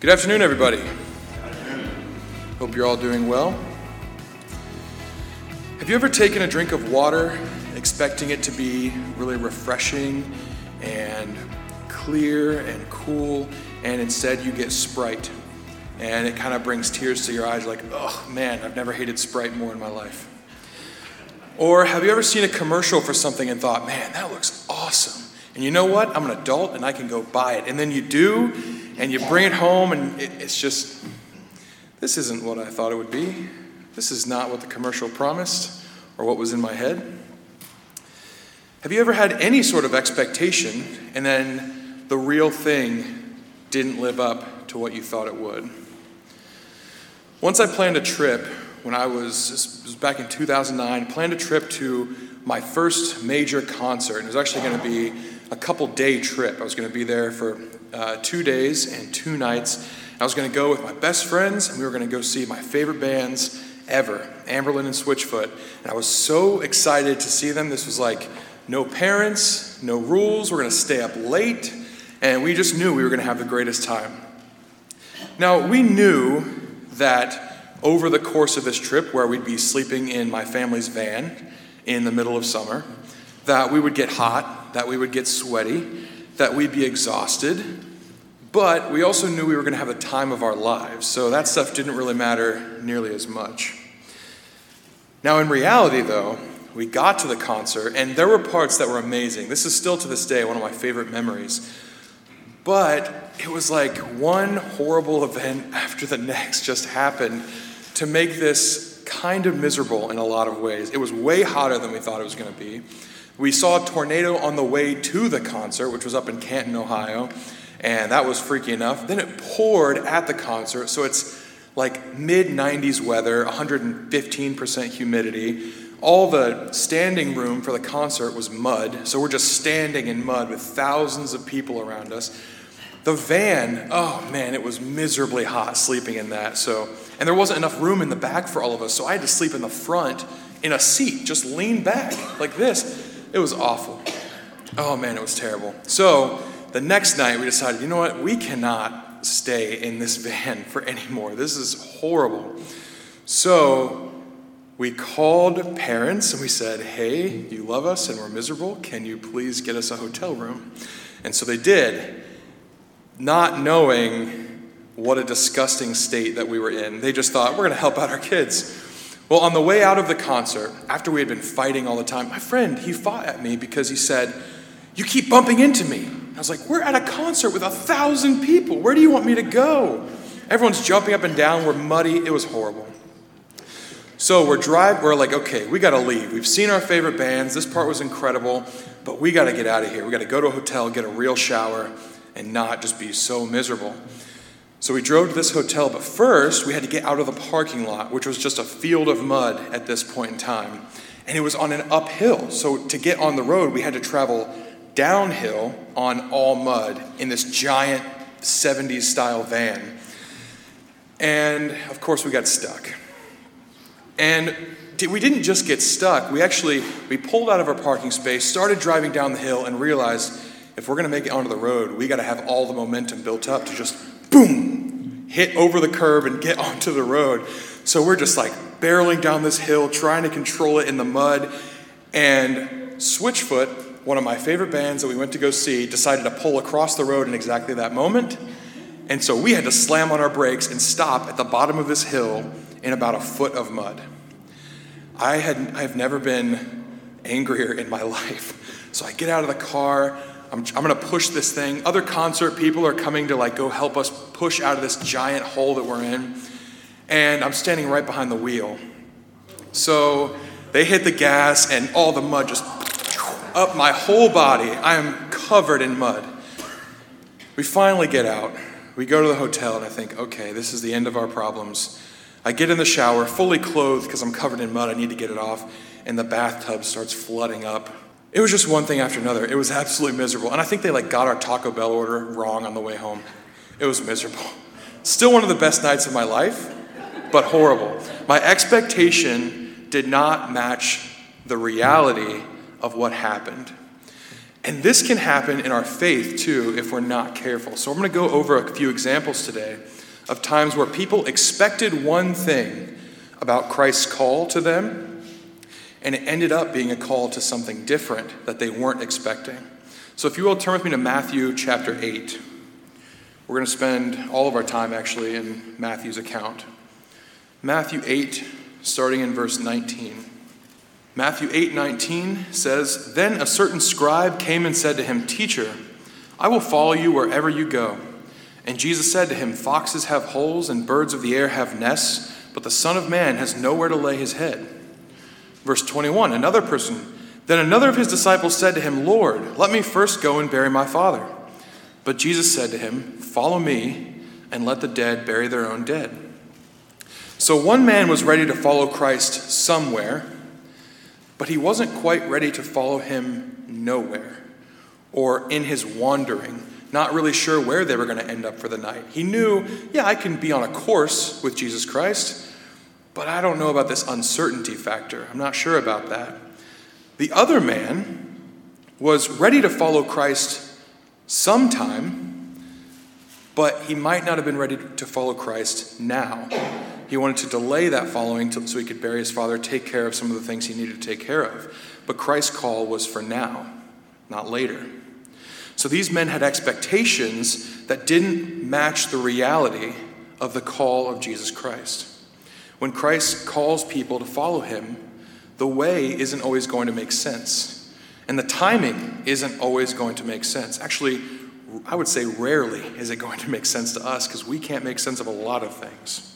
Good afternoon, everybody. Hope you're all doing well. Have you ever taken a drink of water expecting it to be really refreshing and clear and cool, and instead you get Sprite? And it kind of brings tears to your eyes, like, oh man, I've never hated Sprite more in my life. Or have you ever seen a commercial for something and thought, man, that looks awesome? And you know what? I'm an adult and I can go buy it. And then you do, and you bring it home, and it, it's just, this isn't what I thought it would be. This is not what the commercial promised or what was in my head. Have you ever had any sort of expectation and then the real thing didn't live up to what you thought it would? Once I planned a trip when I was, was back in 2009, planned a trip to my first major concert. And it was actually going to be a couple day trip. I was going to be there for uh, two days and two nights. I was going to go with my best friends, and we were going to go see my favorite bands ever, Anberlin and Switchfoot. And I was so excited to see them. This was like no parents, no rules. We're going to stay up late, and we just knew we were going to have the greatest time. Now, we knew that over the course of this trip, where we'd be sleeping in my family's van in the middle of summer, that we would get hot, that we would get sweaty, that we'd be exhausted, but we also knew we were going to have the time of our lives, so that stuff didn't really matter nearly as much. Now, in reality, though, we got to the concert, and there were parts that were amazing. This is still to this day one of my favorite memories. But it was like one horrible event after the next just happened to make this kind of miserable in a lot of ways. It was way hotter than we thought it was going to be. We saw a tornado on the way to the concert, which was up in Canton, Ohio, and that was freaky enough. Then it poured at the concert, so it's like mid 90s weather, 115% humidity. All the standing room for the concert was mud, so we're just standing in mud with thousands of people around us. The van, oh man, it was miserably hot sleeping in that. So, and there wasn't enough room in the back for all of us, so I had to sleep in the front in a seat, just lean back like this. It was awful. Oh man, it was terrible. So the next night we decided, you know what, we cannot stay in this van for anymore. This is horrible. So we called parents and we said, hey, you love us and we're miserable. Can you please get us a hotel room? And so they did, not knowing what a disgusting state that we were in. They just thought, we're going to help out our kids. Well, on the way out of the concert, after we had been fighting all the time, my friend, he fought at me because he said, You keep bumping into me. I was like, We're at a concert with a thousand people. Where do you want me to go? Everyone's jumping up and down. We're muddy. It was horrible. So we're driving, we're like, okay, we gotta leave. We've seen our favorite bands. This part was incredible, but we gotta get out of here. We gotta go to a hotel, get a real shower, and not just be so miserable. So we drove to this hotel, but first we had to get out of the parking lot, which was just a field of mud at this point in time. And it was on an uphill. So to get on the road, we had to travel downhill on all mud in this giant 70s style van. And of course, we got stuck. And we didn't just get stuck. We actually we pulled out of our parking space, started driving down the hill, and realized if we're going to make it onto the road, we got to have all the momentum built up to just boom, hit over the curb and get onto the road. So we're just like barreling down this hill, trying to control it in the mud. And Switchfoot, one of my favorite bands that we went to go see, decided to pull across the road in exactly that moment. And so we had to slam on our brakes and stop at the bottom of this hill in about a foot of mud. I had I've never been angrier in my life. So I get out of the car, I'm, I'm going to push this thing. Other concert people are coming to like go help us push out of this giant hole that we're in. And I'm standing right behind the wheel. So they hit the gas and all the mud just up my whole body. I am covered in mud. We finally get out. We go to the hotel and I think, okay, this is the end of our problems. I get in the shower, fully clothed because I'm covered in mud. I need to get it off. And the bathtub starts flooding up it was just one thing after another. It was absolutely miserable. And I think they like got our Taco Bell order wrong on the way home. It was miserable. Still one of the best nights of my life, but horrible. My expectation did not match the reality of what happened. And this can happen in our faith too if we're not careful. So, I'm going to go over a few examples today of times where people expected one thing about Christ's call to them, and it ended up being a call to something different that they weren't expecting. So, if you will turn with me to Matthew chapter 8. We're going to spend all of our time actually in Matthew's account. Matthew 8, starting in verse 19. Matthew 8, 19 says, Then a certain scribe came and said to him, Teacher, I will follow you wherever you go. And Jesus said to him, Foxes have holes and birds of the air have nests, but the Son of Man has nowhere to lay his head. Verse 21, another person, then another of his disciples said to him, Lord, let me first go and bury my father. But Jesus said to him, Follow me, and let the dead bury their own dead. So one man was ready to follow Christ somewhere, but he wasn't quite ready to follow him nowhere or in his wandering, not really sure where they were going to end up for the night. He knew, yeah, I can be on a course with Jesus Christ, but I don't know about this uncertainty factor. I'm not sure about that. The other man was ready to follow Christ sometime but he might not have been ready to follow Christ now. He wanted to delay that following so he could bury his father, take care of some of the things he needed to take care of. But Christ's call was for now, not later. So these men had expectations that didn't match the reality of the call of Jesus Christ. When Christ calls people to follow him, the way isn't always going to make sense. And the timing isn't always going to make sense. Actually, I would say rarely is it going to make sense to us because we can't make sense of a lot of things.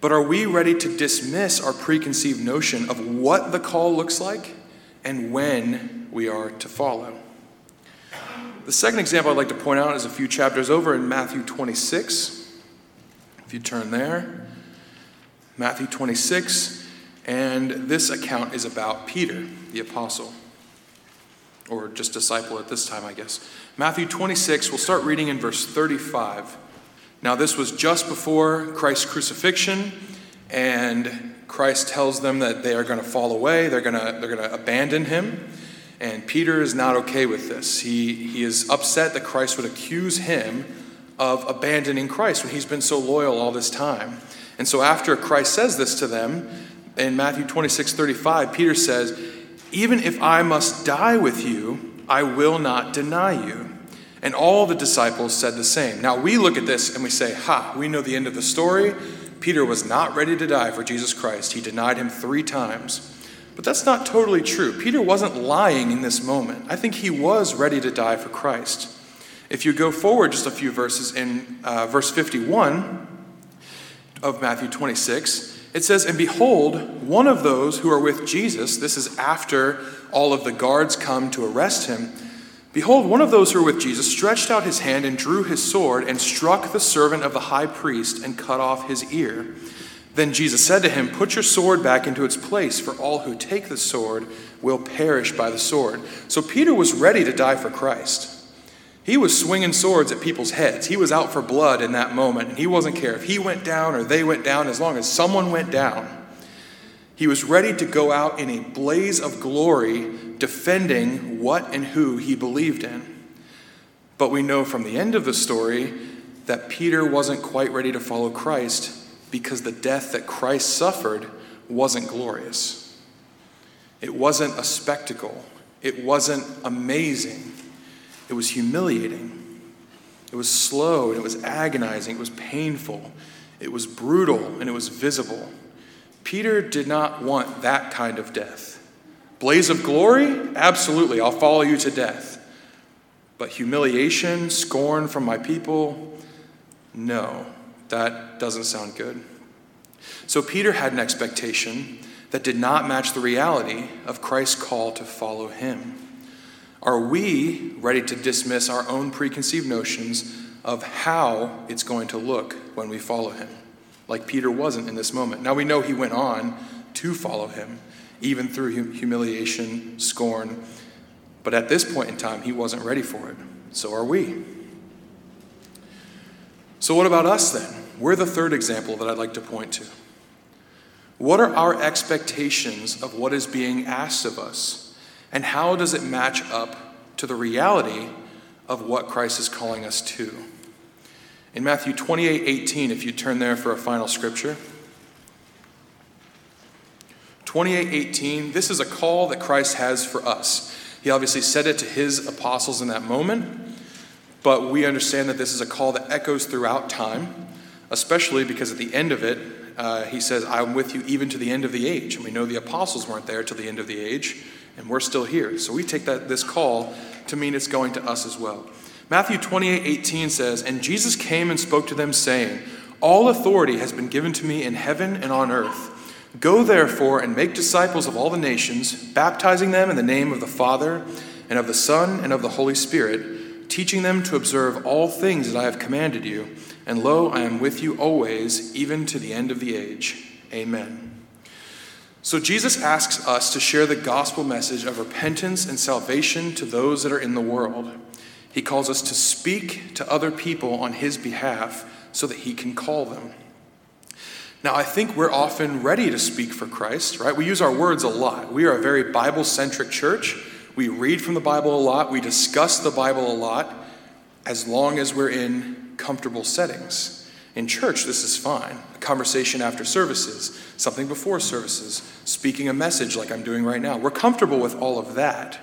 But are we ready to dismiss our preconceived notion of what the call looks like and when we are to follow? The second example I'd like to point out is a few chapters over in Matthew 26. If you turn there, Matthew 26, and this account is about Peter, the apostle or just disciple at this time, I guess. Matthew 26, we'll start reading in verse 35. Now, this was just before Christ's crucifixion, and Christ tells them that they are going to fall away, they're going to, they're going to abandon him. And Peter is not okay with this. He, he is upset that Christ would accuse him of abandoning Christ when he's been so loyal all this time. And so, after Christ says this to them, in Matthew 26 35, Peter says, even if I must die with you, I will not deny you. And all the disciples said the same. Now we look at this and we say, Ha, we know the end of the story. Peter was not ready to die for Jesus Christ. He denied him three times. But that's not totally true. Peter wasn't lying in this moment. I think he was ready to die for Christ. If you go forward just a few verses in uh, verse 51 of Matthew 26, it says, And behold, one of those who are with Jesus, this is after all of the guards come to arrest him. Behold, one of those who were with Jesus stretched out his hand and drew his sword and struck the servant of the high priest and cut off his ear. Then Jesus said to him, Put your sword back into its place, for all who take the sword will perish by the sword. So Peter was ready to die for Christ. He was swinging swords at people's heads. He was out for blood in that moment, and he wasn't care if he went down or they went down, as long as someone went down. He was ready to go out in a blaze of glory, defending what and who he believed in. But we know from the end of the story that Peter wasn't quite ready to follow Christ because the death that Christ suffered wasn't glorious. It wasn't a spectacle. It wasn't amazing. It was humiliating. It was slow and it was agonizing. It was painful. It was brutal and it was visible. Peter did not want that kind of death. Blaze of glory? Absolutely, I'll follow you to death. But humiliation, scorn from my people? No, that doesn't sound good. So Peter had an expectation that did not match the reality of Christ's call to follow him. Are we ready to dismiss our own preconceived notions of how it's going to look when we follow him? Like Peter wasn't in this moment. Now we know he went on to follow him, even through humiliation, scorn, but at this point in time, he wasn't ready for it. So are we. So, what about us then? We're the third example that I'd like to point to. What are our expectations of what is being asked of us? And how does it match up to the reality of what Christ is calling us to. In Matthew 28 18, if you turn there for a final scripture. 28 18, this is a call that Christ has for us. He obviously said it to his apostles in that moment, but we understand that this is a call that echoes throughout time, especially because at the end of it, uh, he says, I'm with you even to the end of the age. And we know the apostles weren't there till the end of the age, and we're still here. So we take that, this call to mean it's going to us as well. Matthew 28 18 says, And Jesus came and spoke to them, saying, All authority has been given to me in heaven and on earth. Go therefore and make disciples of all the nations, baptizing them in the name of the Father, and of the Son, and of the Holy Spirit, teaching them to observe all things that I have commanded you. And lo, I am with you always, even to the end of the age. Amen. So Jesus asks us to share the gospel message of repentance and salvation to those that are in the world. He calls us to speak to other people on his behalf so that he can call them. Now, I think we're often ready to speak for Christ, right? We use our words a lot. We are a very Bible centric church. We read from the Bible a lot. We discuss the Bible a lot as long as we're in comfortable settings. In church, this is fine. A conversation after services, something before services, speaking a message like I'm doing right now. We're comfortable with all of that.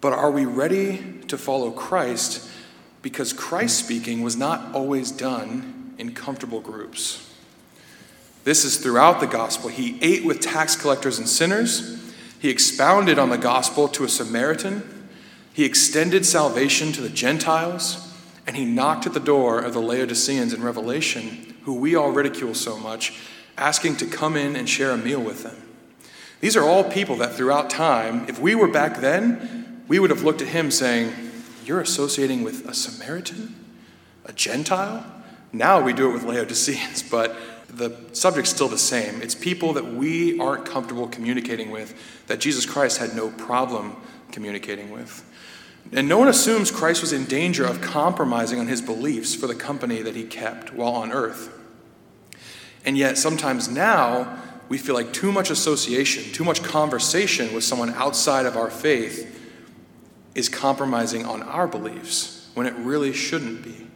But are we ready to follow Christ because Christ speaking was not always done in comfortable groups? This is throughout the gospel. He ate with tax collectors and sinners. He expounded on the gospel to a Samaritan. He extended salvation to the Gentiles. And he knocked at the door of the Laodiceans in Revelation, who we all ridicule so much, asking to come in and share a meal with them. These are all people that throughout time, if we were back then, we would have looked at him saying, You're associating with a Samaritan? A Gentile? Now we do it with Laodiceans, but the subject's still the same. It's people that we aren't comfortable communicating with, that Jesus Christ had no problem communicating with. And no one assumes Christ was in danger of compromising on his beliefs for the company that he kept while on earth. And yet, sometimes now, we feel like too much association, too much conversation with someone outside of our faith is compromising on our beliefs when it really shouldn't be.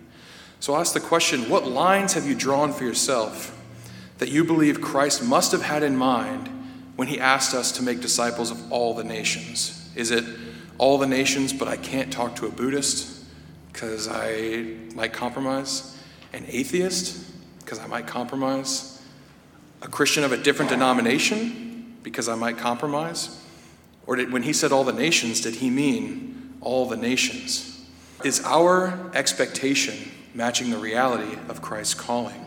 So I'll ask the question what lines have you drawn for yourself that you believe Christ must have had in mind when he asked us to make disciples of all the nations? Is it all the nations, but I can't talk to a Buddhist because I might compromise? An atheist because I might compromise? A Christian of a different denomination because I might compromise? Or did, when he said all the nations, did he mean all the nations? Is our expectation matching the reality of Christ's calling?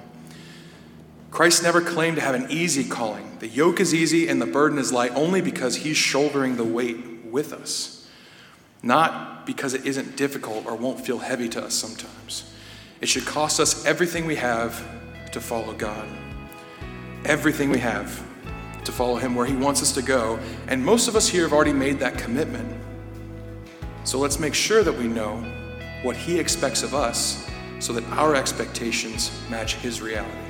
Christ never claimed to have an easy calling. The yoke is easy and the burden is light only because he's shouldering the weight with us, not because it isn't difficult or won't feel heavy to us sometimes. It should cost us everything we have to follow God. Everything we have to follow Him where He wants us to go. And most of us here have already made that commitment. So let's make sure that we know what He expects of us so that our expectations match His reality.